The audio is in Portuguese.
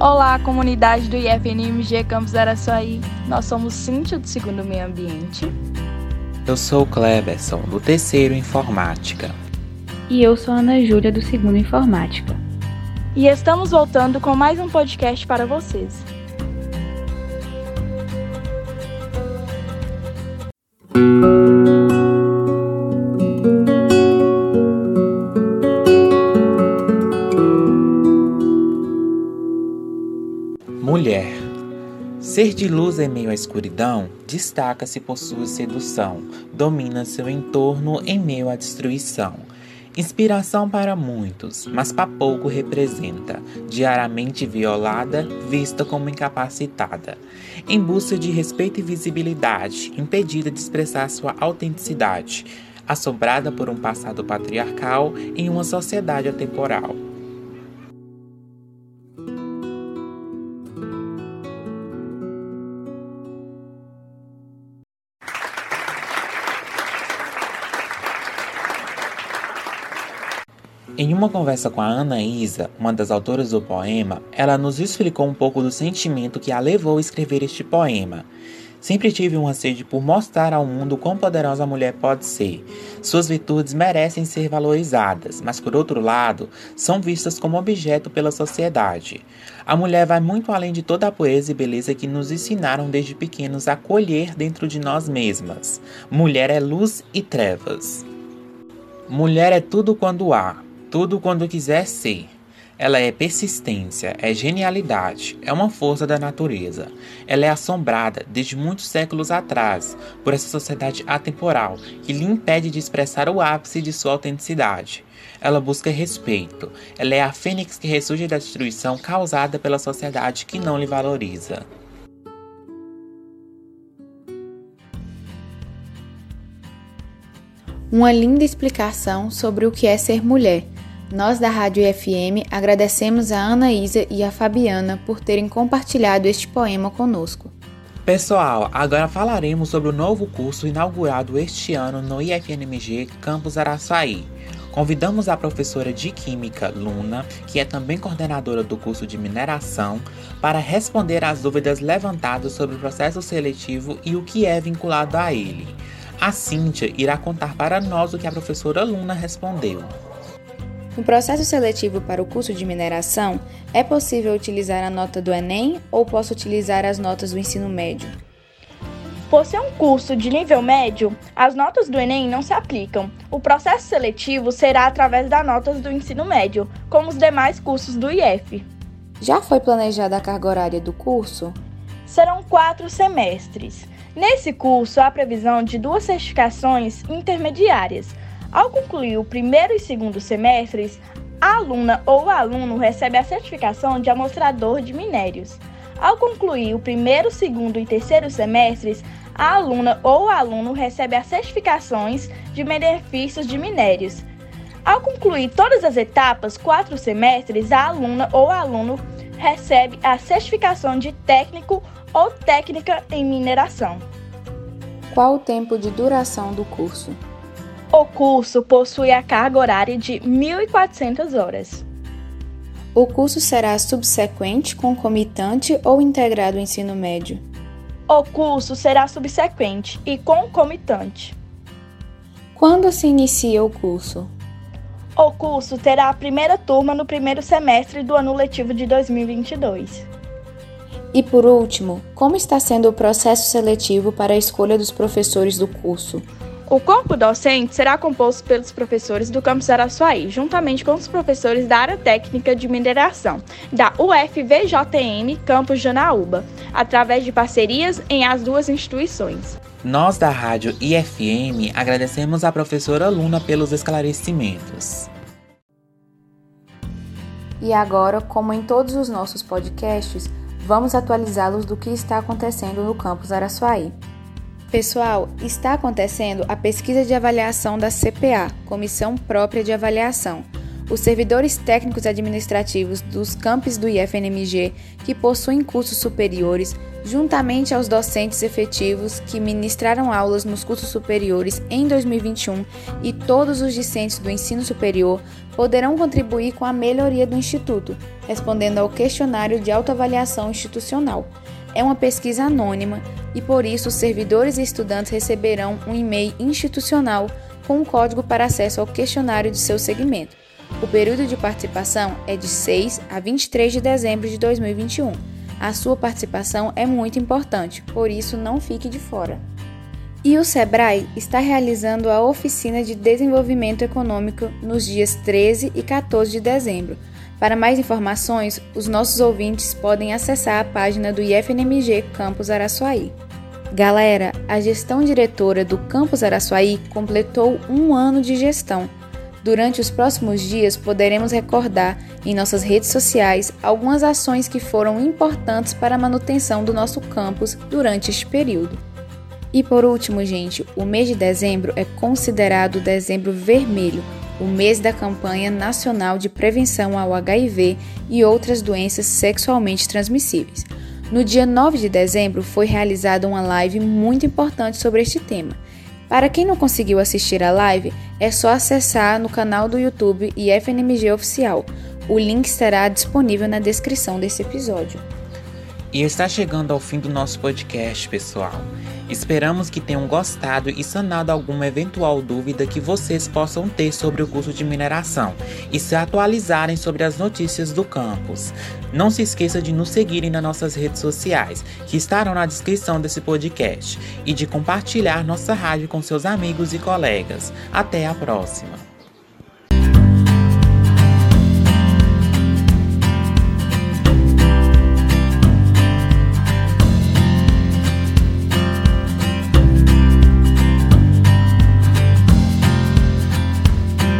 Olá, comunidade do IFNMG Campus Araçuaí. Nós somos Cíntia, do segundo Meio Ambiente. Eu sou o Cleberson, do terceiro Informática. E eu sou a Ana Júlia, do segundo Informática. E estamos voltando com mais um podcast para vocês. Ser de luz em meio à escuridão destaca-se por sua sedução, domina seu entorno em meio à destruição. Inspiração para muitos, mas para pouco representa, diariamente violada, vista como incapacitada. Em busca de respeito e visibilidade, impedida de expressar sua autenticidade, assombrada por um passado patriarcal em uma sociedade atemporal. Em uma conversa com a Ana Isa, uma das autoras do poema, ela nos explicou um pouco do sentimento que a levou a escrever este poema. Sempre tive uma sede por mostrar ao mundo quão poderosa a mulher pode ser. Suas virtudes merecem ser valorizadas, mas por outro lado, são vistas como objeto pela sociedade. A mulher vai muito além de toda a poesia e beleza que nos ensinaram desde pequenos a colher dentro de nós mesmas. Mulher é luz e trevas. Mulher é tudo quando há, tudo quando quiser ser. Ela é persistência, é genialidade, é uma força da natureza. Ela é assombrada desde muitos séculos atrás por essa sociedade atemporal que lhe impede de expressar o ápice de sua autenticidade. Ela busca respeito. Ela é a fênix que ressurge da destruição causada pela sociedade que não lhe valoriza. Uma linda explicação sobre o que é ser mulher nós da Rádio FM agradecemos a Ana Isa e a Fabiana por terem compartilhado este poema conosco. Pessoal, agora falaremos sobre o novo curso inaugurado este ano no IFNMG Campus Araçaí. Convidamos a professora de Química, Luna, que é também coordenadora do curso de mineração, para responder às dúvidas levantadas sobre o processo seletivo e o que é vinculado a ele. A Cíntia irá contar para nós o que a professora Luna respondeu. No processo seletivo para o curso de mineração, é possível utilizar a nota do Enem ou posso utilizar as notas do ensino médio? Por ser um curso de nível médio, as notas do Enem não se aplicam. O processo seletivo será através das notas do ensino médio, como os demais cursos do IF. Já foi planejada a carga horária do curso? Serão quatro semestres. Nesse curso, há previsão de duas certificações intermediárias, ao concluir o primeiro e segundo semestres, a aluna ou aluno recebe a certificação de amostrador de minérios. Ao concluir o primeiro, segundo e terceiro semestres, a aluna ou aluno recebe as certificações de benefícios de minérios. Ao concluir todas as etapas, quatro semestres, a aluna ou aluno recebe a certificação de técnico ou técnica em mineração. Qual o tempo de duração do curso? O curso possui a carga horária de 1.400 horas. O curso será subsequente, concomitante ou integrado ao ensino médio? O curso será subsequente e concomitante. Quando se inicia o curso? O curso terá a primeira turma no primeiro semestre do ano letivo de 2022. E por último, como está sendo o processo seletivo para a escolha dos professores do curso? O corpo docente será composto pelos professores do campus Araçuaí, juntamente com os professores da área técnica de mineração, da UFVJM Campus Janaúba, através de parcerias em as duas instituições. Nós da Rádio IFM agradecemos à professora Luna pelos esclarecimentos. E agora, como em todos os nossos podcasts, vamos atualizá-los do que está acontecendo no campus Araçuaí. Pessoal, está acontecendo a pesquisa de avaliação da CPA, Comissão Própria de Avaliação. Os servidores técnicos administrativos dos campos do IFNMG, que possuem cursos superiores, juntamente aos docentes efetivos que ministraram aulas nos cursos superiores em 2021 e todos os discentes do ensino superior, poderão contribuir com a melhoria do Instituto, respondendo ao questionário de autoavaliação institucional. É uma pesquisa anônima e, por isso, os servidores e estudantes receberão um e-mail institucional com um código para acesso ao questionário de seu segmento. O período de participação é de 6 a 23 de dezembro de 2021. A sua participação é muito importante, por isso não fique de fora. E o Sebrae está realizando a oficina de desenvolvimento econômico nos dias 13 e 14 de dezembro. Para mais informações, os nossos ouvintes podem acessar a página do IFNMG Campus Araçuaí. Galera, a gestão diretora do Campus Araçuaí completou um ano de gestão. Durante os próximos dias, poderemos recordar em nossas redes sociais algumas ações que foram importantes para a manutenção do nosso campus durante este período. E por último, gente, o mês de dezembro é considerado o dezembro vermelho, o mês da campanha nacional de prevenção ao HIV e outras doenças sexualmente transmissíveis. No dia 9 de dezembro foi realizada uma live muito importante sobre este tema. Para quem não conseguiu assistir a live, é só acessar no canal do YouTube IFNMG Oficial. O link estará disponível na descrição desse episódio. E está chegando ao fim do nosso podcast, pessoal. Esperamos que tenham gostado e sanado alguma eventual dúvida que vocês possam ter sobre o curso de mineração e se atualizarem sobre as notícias do campus. Não se esqueça de nos seguirem nas nossas redes sociais, que estarão na descrição desse podcast, e de compartilhar nossa rádio com seus amigos e colegas. Até a próxima!